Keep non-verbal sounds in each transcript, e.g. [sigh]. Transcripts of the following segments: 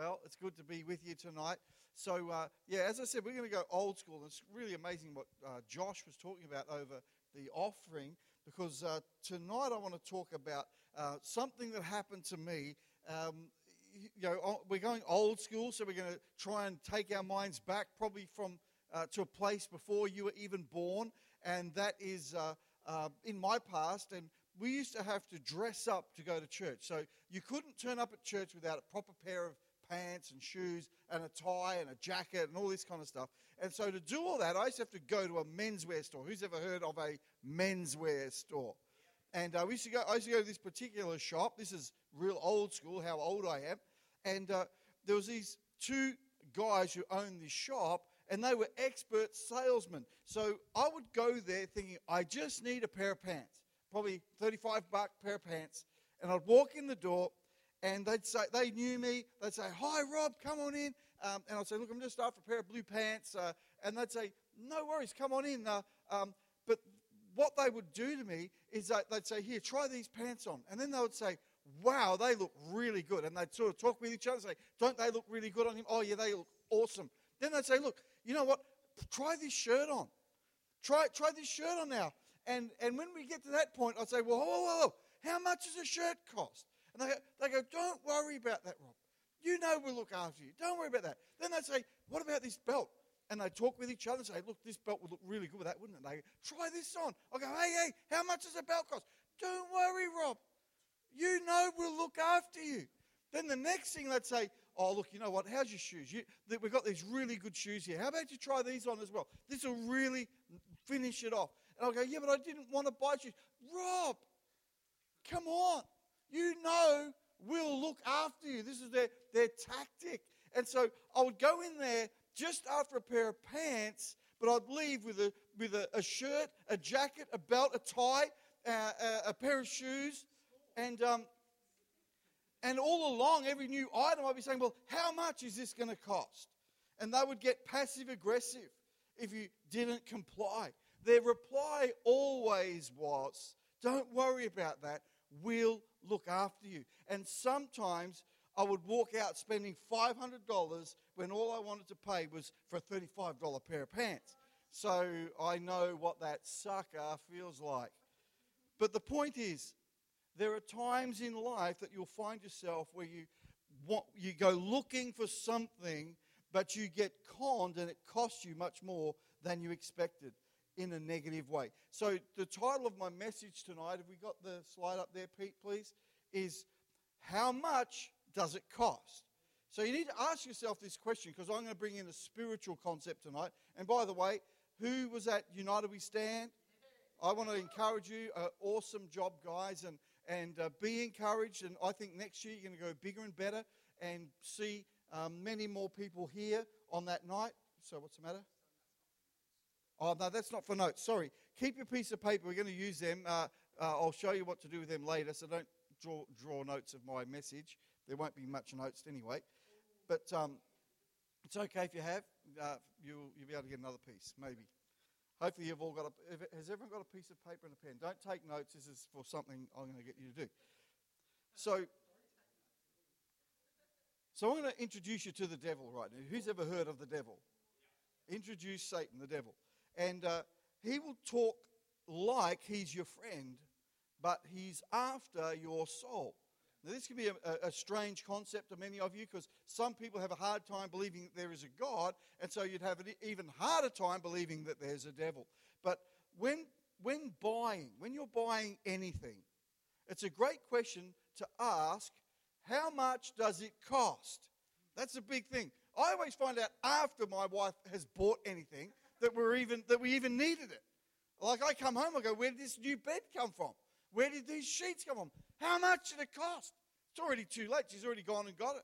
Well, it's good to be with you tonight. So, uh, yeah, as I said, we're going to go old school. It's really amazing what uh, Josh was talking about over the offering because uh, tonight I want to talk about uh, something that happened to me. Um, you know, we're going old school, so we're going to try and take our minds back probably from uh, to a place before you were even born, and that is uh, in my past. And we used to have to dress up to go to church. So you couldn't turn up at church without a proper pair of pants and shoes and a tie and a jacket and all this kind of stuff. And so to do all that, I used to have to go to a menswear store. Who's ever heard of a menswear store? And uh, we used to go, I used to go to this particular shop. This is real old school, how old I am. And uh, there was these two guys who owned this shop, and they were expert salesmen. So I would go there thinking, I just need a pair of pants probably 35 buck pair of pants. And I'd walk in the door and they'd say, they knew me. They'd say, Hi, Rob, come on in. Um, and I'd say, Look, I'm just after a pair of blue pants. Uh, and they'd say, No worries, come on in. Uh, um, but what they would do to me is that they'd say, Here, try these pants on. And then they would say, Wow, they look really good. And they'd sort of talk with each other and say, Don't they look really good on him? Oh, yeah, they look awesome. Then they'd say, Look, you know what? Try this shirt on. Try, try this shirt on now. And, and when we get to that point, I'd say, well, whoa, whoa, whoa, how much does a shirt cost? And they go, they go, don't worry about that, Rob. You know we'll look after you. Don't worry about that. Then they say, what about this belt? And they talk with each other and say, look, this belt would look really good with that, wouldn't it? They go, try this on. I go, hey, hey, how much does a belt cost? Don't worry, Rob. You know we'll look after you. Then the next thing they'd say, oh, look, you know what? How's your shoes? You, we've got these really good shoes here. How about you try these on as well? This will really finish it off. And I'll go, yeah, but I didn't want to buy shoes. Rob, come on. You know we'll look after you. This is their, their tactic. And so I would go in there just after a pair of pants, but I'd leave with a, with a, a shirt, a jacket, a belt, a tie, uh, a, a, pair of shoes. And, um, and all along, every new item, I'd be saying, well, how much is this going to cost? And they would get passive aggressive if you didn't comply. Their reply always was, Don't worry about that. We'll look after you. And sometimes I would walk out spending $500 when all I wanted to pay was for a $35 pair of pants. So I know what that sucker feels like. But the point is, there are times in life that you'll find yourself where you want, you go looking for something, but you get conned and it costs you much more than you expected in a negative way. So, the title of my message tonight, have we got the slide up there, Pete, please? Is How much does it cost? So, you need to ask yourself this question because I'm going to bring in a spiritual concept tonight. And by the way, who was at United We Stand? I want to encourage you. Uh, awesome job, guys, and and uh, be encouraged. And I think next year you're going to go bigger and better and see um, many more people here on that night. So what's the matter? Oh, no, that's not for notes. Sorry. Keep your piece of paper. We're going to use them. Uh, uh, I'll show you what to do with them later, so don't draw, draw notes of my message. There won't be much notes anyway. But um, it's okay if you have. Uh, you'll, you'll be able to get another piece, maybe. Hopefully, you've all got a. Has everyone got a piece of paper and a pen? Don't take notes. This is for something I'm going to get you to do. So, so I'm going to introduce you to the devil right now. Who's ever heard of the devil? Introduce Satan, the devil. And uh, he will talk like he's your friend, but he's after your soul. Now, this can be a, a, strange concept to many of you because some people have a hard time believing that there is a God, and so you'd have an even harder time believing that there's a devil. But when, when buying, when you're buying anything, it's a great question to ask how much does it cost? That's a big thing. I always find out after my wife has bought anything that we're even that we even needed it. Like I come home, I go, where did this new bed come from? Where did these sheets come from? How much did it cost? It's already too late. She's already gone and got it.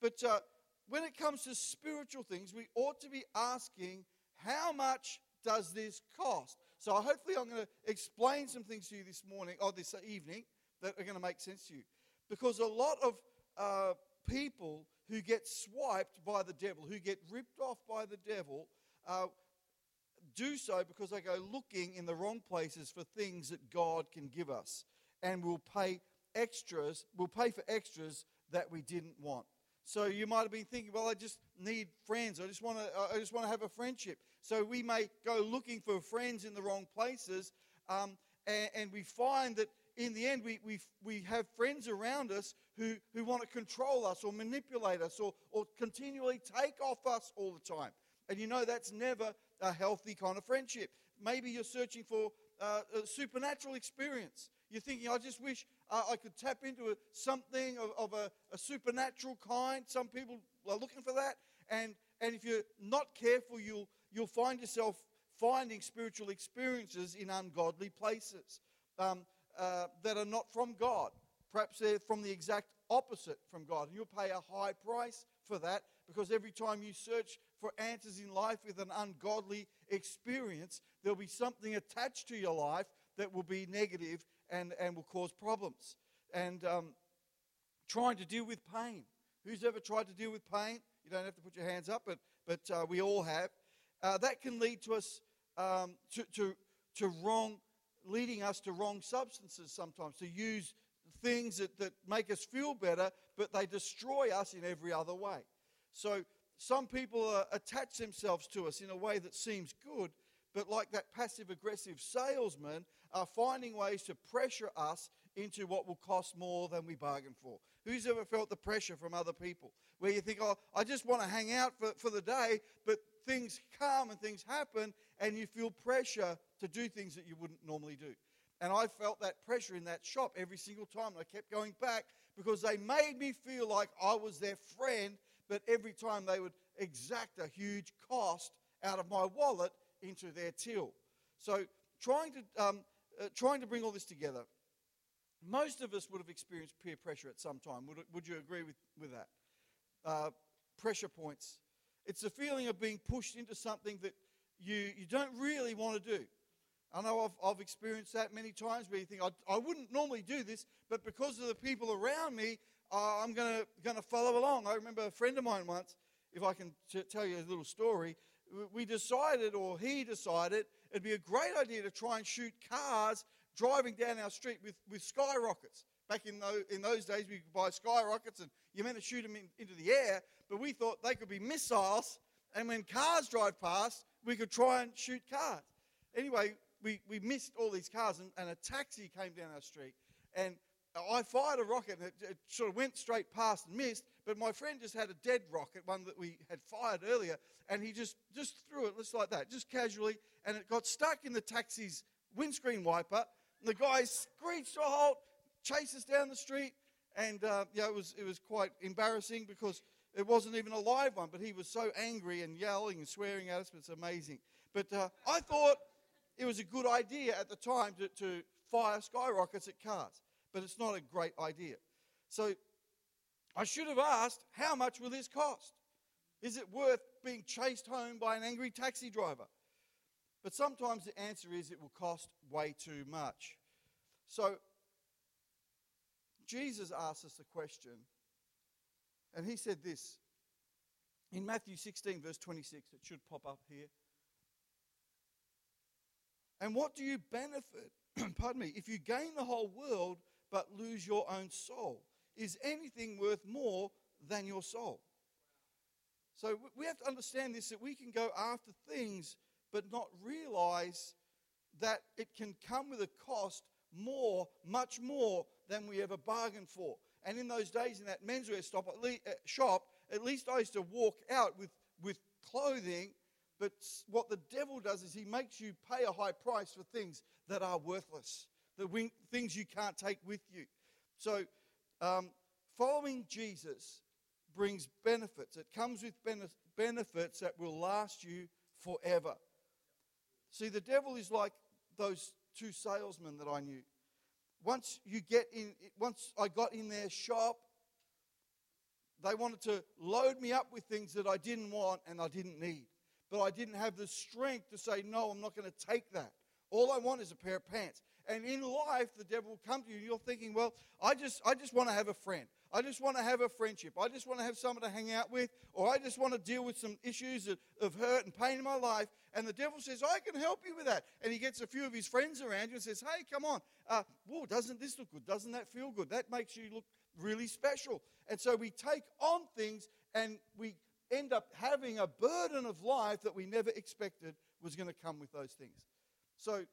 But uh, when it comes to spiritual things, we ought to be asking, how much does this cost? So hopefully, I'm going to explain some things to you this morning or this evening that are going to make sense to you. Because a lot of uh, people who get swiped by the devil, who get ripped off by the devil, uh, do so because they go looking in the wrong places for things that God can give us. And we'll pay extras, we'll pay for extras that we didn't want. So you might have been thinking, well, I just need friends. I just want to. I just want to have a friendship. So we may go looking for friends in the wrong places, um, and, and, we find that in the end we, we, we have friends around us who, who want to control us or manipulate us or, or continually take off us all the time. And you know that's never a healthy kind of friendship. Maybe you're searching for uh, a supernatural experience. You're thinking, I just wish uh, I could tap into a, something of, of a, a, supernatural kind. Some people are looking for that. And, and if you're not careful, you'll, you'll find yourself finding spiritual experiences in ungodly places um, uh, that are not from God. Perhaps they're from the exact opposite from God. And you'll pay a high price for that because every time you search for answers in life with an ungodly experience, there'll be something attached to your life that will be negative and, and will cause problems. And um, trying to deal with pain. Who's ever tried to deal with pain? You don't have to put your hands up, but, but uh, we all have. Uh, that can lead to us um, to, to, to wrong, leading us to wrong substances sometimes, to use things that, that make us feel better, but they destroy us in every other way. So some people uh, attach themselves to us in a way that seems good, but like that passive aggressive salesman, are finding ways to pressure us into what will cost more than we bargained for. Who's ever felt the pressure from other people where you think, oh, I just want to hang out for, for the day, but things come and things happen, and you feel pressure to do things that you wouldn't normally do. And I felt that pressure in that shop every single time. And I kept going back because they made me feel like I was their friend, but every time they would exact a huge cost out of my wallet into their till. So trying to, um, uh, trying to bring all this together, most of us would have experienced peer pressure at some time. Would, would you agree with, with that? Uh, pressure points. It's the feeling of being pushed into something that you, you don't really want to do. I know I've, I've experienced that many times where you think, I, I wouldn't normally do this, but because of the people around me, uh, I'm going to follow along. I remember a friend of mine once, if I can t- tell you a little story, we decided, or he decided, it'd be a great idea to try and shoot cars driving down our street with, with skyrockets. Back in those, in those days, we could buy skyrockets and you meant to shoot them in, into the air, but we thought they could be missiles, and when cars drive past, we could try and shoot cars. Anyway, we, we missed all these cars, and, and a taxi came down our street, and I fired a rocket, and it, it, sort of went straight past and missed. But my friend just had a dead rocket, one that we had fired earlier, and he just just threw it just like that, just casually, and it got stuck in the taxi's windscreen wiper. The guy screeched a halt, chased us down the street, and uh, yeah, it was it was quite embarrassing because it wasn't even a live one, but he was so angry and yelling and swearing at us. But it's amazing. But uh, I thought it was a good idea at the time to, to fire skyrockets at cars, but it's not a great idea. So I should have asked, how much will this cost? Is it worth being chased home by an angry taxi driver? But sometimes the answer is it will cost way too much. So Jesus asked us a question, and he said this in Matthew 16, verse 26. It should pop up here. And what do you benefit, [clears throat] pardon me, if you gain the whole world but lose your own soul? Is anything worth more than your soul? So we have to understand this that we can go after things but not realize that it can come with a cost more, much more than we ever bargained for. And in those days, in that menswear stop, at uh, shop, at least I used to walk out with, with clothing but what the devil does is he makes you pay a high price for things that are worthless, the things you can't take with you. So, um, following Jesus brings benefits. It comes with benefits that will last you forever. See, the devil is like those two salesmen that I knew. Once you get in, once I got in their shop, they wanted to load me up with things that I didn't want and I didn't need but I didn't have the strength to say, No, I'm not going to take that. All I want is a pair of pants. And in life, the devil will come to you, and you're thinking, Well, I just, I just want to have a friend. I just want to have a friendship. I just want to have someone to hang out with, or I just want to deal with some issues of, of hurt and pain in my life. And the devil says, I can help you with that. And he gets a few of his friends around you and says, Hey, come on. Uh, whoa, doesn't this look good? Doesn't that feel good? That makes you look really special. And so we take on things and we end up having a burden of life that we never expected was going to come with those things. So,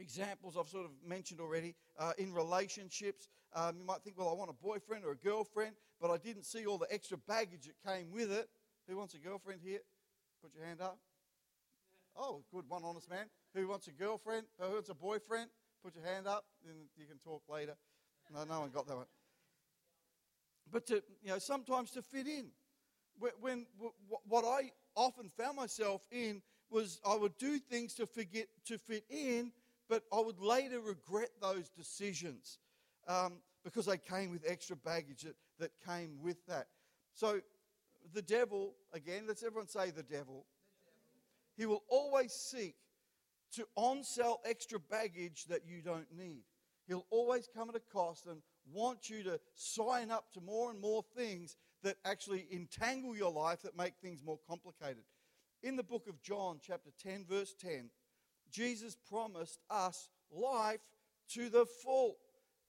examples I've sort of mentioned already uh, in relationships. Um, you might think, well, I want a boyfriend or a girlfriend, but I didn't see all the extra baggage that came with it. Who wants a girlfriend here? Put your hand up. Oh, good, one honest man. Who wants a girlfriend? Who wants a boyfriend? Put your hand up, and you can talk later. No, no one got that one. But to, you know, sometimes to fit in. When what I often found myself in was I would do things to forget to fit in, but I would later regret those decisions um, because they came with extra baggage that, that came with that. So the devil, again, let's everyone say the devil. the devil. He will always seek to on sell extra baggage that you don't need. He'll always come at a cost and want you to sign up to more and more things that actually entangle your life, that make things more complicated. In the book of John, chapter 10, verse 10, Jesus promised us life to the full.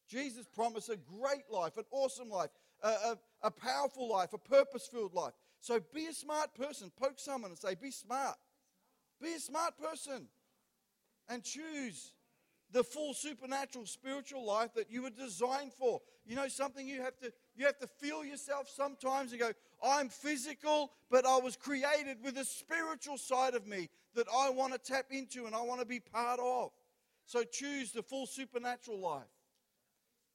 Jesus promised a great life, an awesome life, a, a, a powerful life, a purpose filled life. So be a smart person. Poke someone and say, Be smart. Be a smart person and choose the full supernatural spiritual life that you were designed for. You know something you have to you have to feel yourself sometimes and go, I'm physical, but I was created with a spiritual side of me that I want to tap into and I want to be part of. So choose the full supernatural life.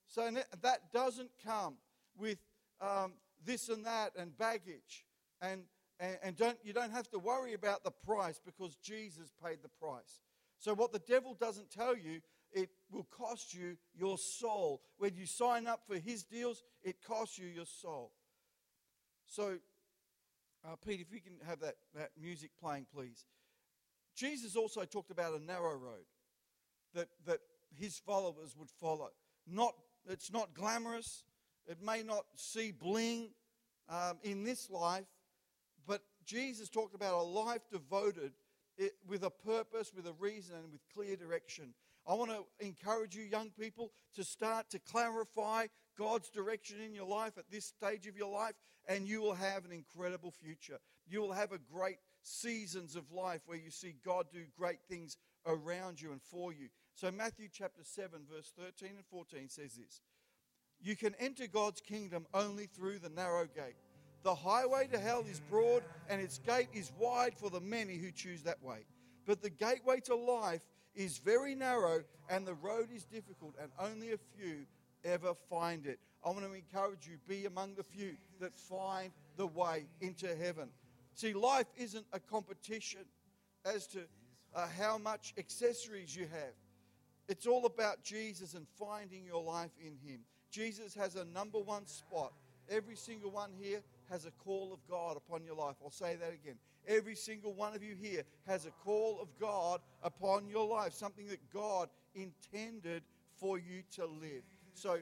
So that doesn't come with um, this and that and baggage. And, and, and don't, you don't have to worry about the price because Jesus paid the price. So, what the devil doesn't tell you, it will cost you your soul. When you sign up for his deals, it costs you your soul. So, uh, Pete, if you can have that, that music playing, please. Jesus also talked about a narrow road that, that his followers would follow. Not, it's not glamorous, it may not see bling um, in this life, but Jesus talked about a life devoted it, with a purpose, with a reason, and with clear direction. I want to encourage you, young people, to start to clarify God's direction in your life at this stage of your life, and you will have an incredible future. You will have a great seasons of life where you see God do great things around you and for you. So, Matthew chapter 7, verse 13 and 14 says this You can enter God's kingdom only through the narrow gate. The highway to hell is broad, and its gate is wide for the many who choose that way. But the gateway to life is very narrow, and the road is difficult, and only a few ever find it. I want to encourage you be among the few that find the way into heaven. See, life isn't a competition as to uh, how much accessories you have. It's all about Jesus and finding your life in Him. Jesus has a number one spot. Every single one here has a call of God upon your life. I'll say that again. Every single one of you here has a call of God upon your life, something that God intended for you to live. So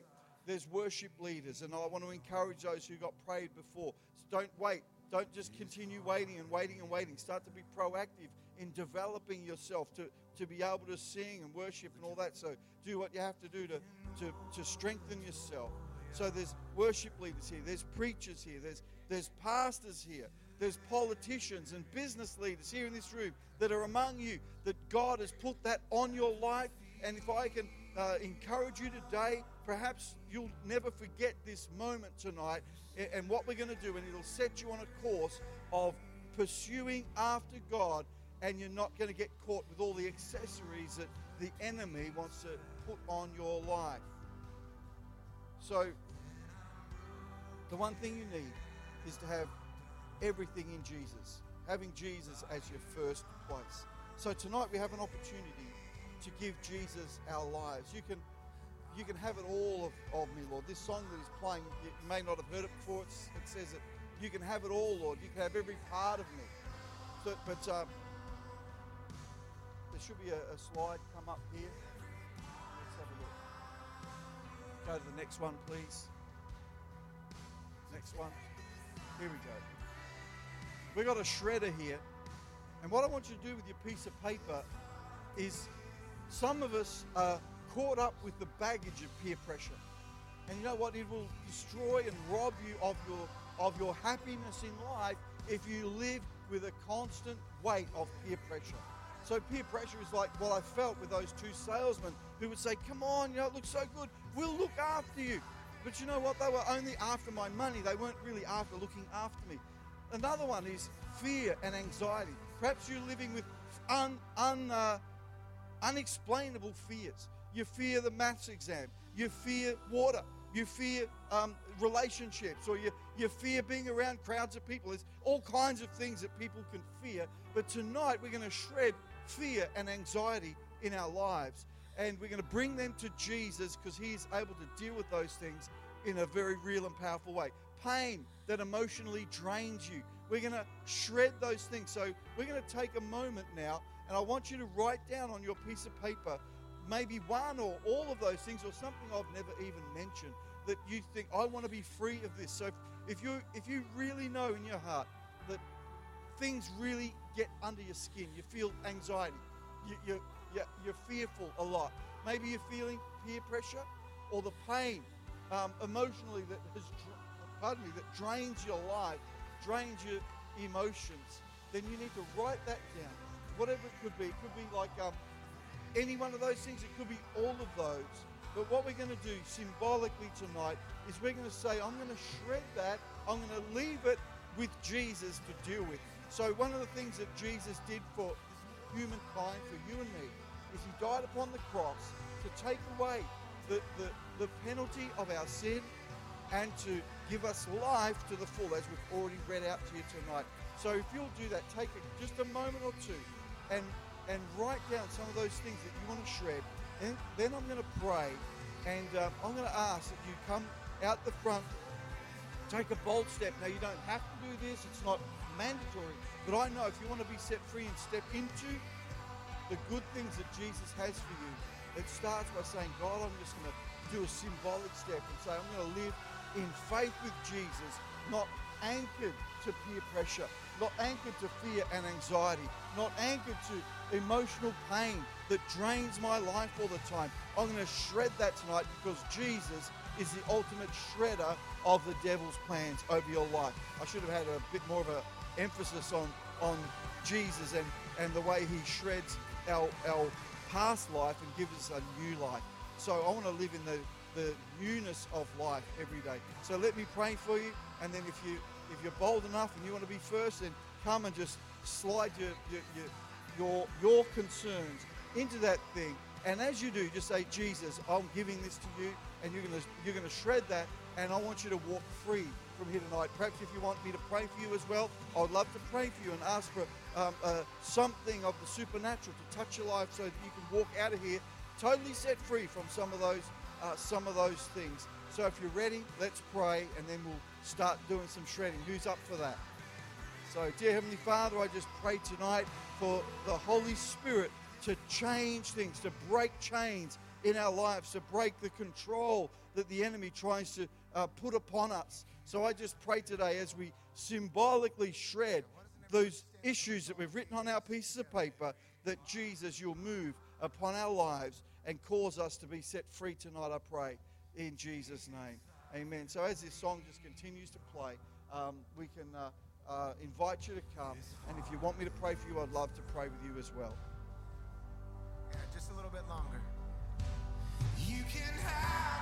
there's worship leaders, and I want to encourage those who got prayed before. So don't wait. Don't just continue waiting and waiting and waiting. Start to be proactive in developing yourself to, to be able to sing and worship and all that. So do what you have to do to, to, to strengthen yourself. So there's worship leaders here, there's preachers here, there's, there's pastors here, there's politicians and business leaders here in this room that are among you, that God has put that on your life. And if I can uh, encourage you today, perhaps you'll never forget this moment tonight and what we're going to do, and it'll set you on a course of pursuing after God, and you're not going to get caught with all the accessories that the enemy wants to put on your life. So, the one thing you need is to have everything in Jesus, having Jesus as your first place. So, tonight we have an opportunity to give Jesus our lives. You can you can have it all of, of me, Lord. This song that is playing, you may not have heard it before. It's, it says it. You can have it all, Lord. You can have every part of me. But um, there should be a, a slide come up here. Let's have a look. Go to the next one, please. Next one. Here we go. We've got a shredder here. And what I want you to do with your piece of paper is some of us are caught up with the baggage of peer pressure. And you know what? It will destroy and rob you of your of your happiness in life if you live with a constant weight of peer pressure. So peer pressure is like what I felt with those two salesmen who would say, "Come on, you know, it looks so good. We'll look after you." But you know what? They were only after my money. They weren't really after looking after me. Another one is fear and anxiety. Perhaps you're living with un, un, uh, unexplainable fears. You fear the maths exam. You fear water. You fear um, relationships, or you, you fear being around crowds of people. There's all kinds of things that people can fear. But tonight we're going to shred fear and anxiety in our lives. And we're going to bring them to Jesus because He is able to deal with those things in a very real and powerful way. Pain that emotionally drains you. We're going to shred those things. So we're going to take a moment now, and I want you to write down on your piece of paper maybe one or all of those things, or something I've never even mentioned that you think I want to be free of this. So if you if you really know in your heart that things really get under your skin, you feel anxiety, you, you, you're, you're fearful a lot. Maybe you're feeling peer pressure or the pain um, emotionally that has, pardon me, that drains your life, drains your emotions. Then you need to write that down. Whatever it could be. It could be like um, any one of those things. It could be all of those. But what we're going to do symbolically tonight is we're going to say, I'm going to shred that. I'm going to leave it with Jesus to deal with. So one of the things that Jesus did for humankind, for you and me, is he died upon the cross to take away the, the, the penalty of our sin and to give us life to the full, as we've already read out to you tonight. So if you'll do that, take just a moment or two and and write down some of those things that you want to shred. And then I'm going to pray, and um, I'm going to ask that you come out the front, take a bold step. Now you don't have to do this; it's not mandatory. But I know if you want to be set free and step into the good things that Jesus has for you, it starts by saying, God, I'm just going to do a symbolic step and say, I'm going to live in faith with Jesus, not anchored to peer pressure, not anchored to fear and anxiety, not anchored to emotional pain that drains my life all the time. I'm going to shred that tonight because Jesus is the ultimate shredder of the devil's plans over your life. I should have had a bit more of an emphasis on, on Jesus and, and the way he shreds our, our past life and gives us a new life. So I want to live in the, the newness of life every day. So let me pray for you. And then if, you, if you're bold enough and you want to be first, then come and just slide your, your, your your, your concerns into that thing. And as you do, just say, Jesus, I'm giving this to you, and you're going to you're going to shred that, and I want you to walk free from here tonight. Perhaps if you want me to pray for you as well, I would love to pray for you and ask for um, uh, something of the supernatural to touch your life so that you can walk out of here totally set free from some of those uh, some of those things. So if you're ready, let's pray, and then we'll start doing some shredding. Who's up for that? So, dear Heavenly Father, I just pray tonight for the Holy Spirit to change things, to break chains in our lives, to break the control that the enemy tries to uh, put upon us. So I just pray today as we symbolically shred those issues that we've written on our pieces of paper, that Jesus, you'll move upon our lives and cause us to be set free tonight, I pray, in Jesus' name. Amen. So as this song just continues to play, um, we can. Uh, uh, invite you to come. And if you want me to pray for you, I'd love to pray with you as well. Yeah, just a little bit longer. You can have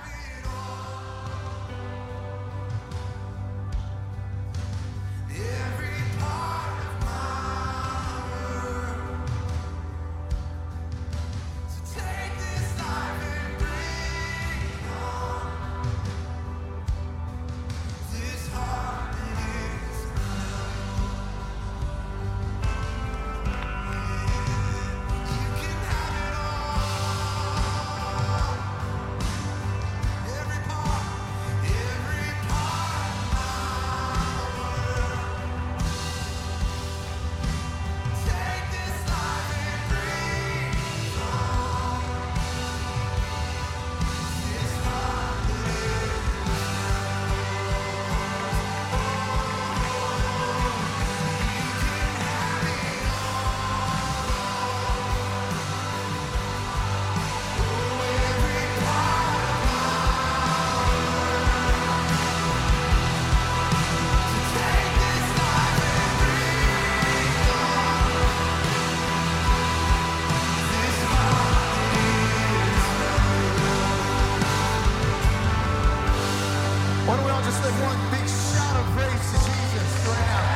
Why don't we all just lift one big shout of praise to Jesus right now?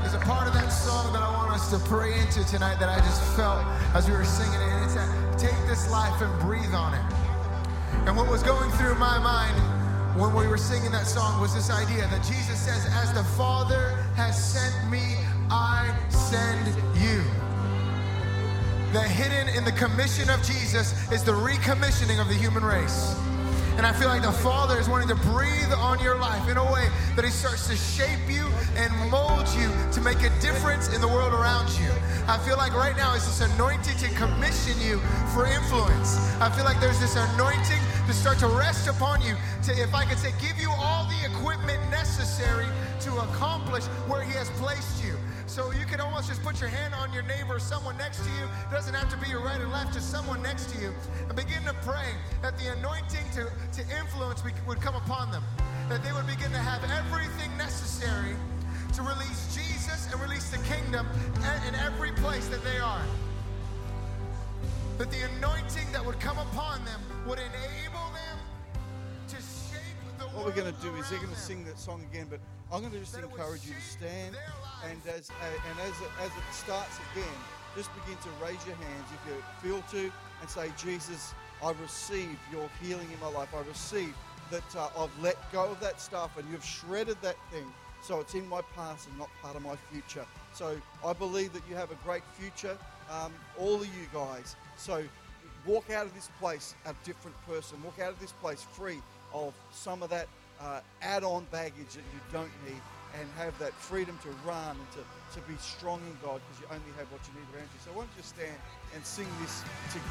There's a part of that song that I want us to pray into tonight that I just felt as we were singing it, it's that take this life and breathe on it. And what was going through my mind when we were singing that song was this idea that Jesus says, As the Father has sent me, I send you. That hidden in the commission of Jesus is the recommissioning of the human race. And I feel like the Father is wanting to breathe on your life in a way that He starts to shape you and mold you to make a difference in the world around you. I feel like right now is this anointing to commission you for influence. I feel like there's this anointing to start to rest upon you to, if I could say, give you all the equipment necessary to accomplish where He has placed you. So you can almost just put your hand on your neighbor, someone next to you. It doesn't have to be your right or left, just someone next to you. And begin to pray that the anointing to, to influence would come upon them. That they would begin to have everything necessary to release Jesus and release the kingdom in every place that they are. That the anointing that would come upon them would enable What we're going to do is they're going to sing that song again, but I'm going to just encourage you to stand and as and as it, as it starts again, just begin to raise your hands if you feel to and say, Jesus, I receive your healing in my life. I receive that uh, I've let go of that stuff and you've shredded that thing so it's in my past and not part of my future. So I believe that you have a great future, um, all of you guys. So walk out of this place a different person. Walk out of this place free of some of that uh, add-on baggage that you don't need and have that freedom to run and to, to be strong in God because you only have what you need around you. So why don't you stand and sing this together?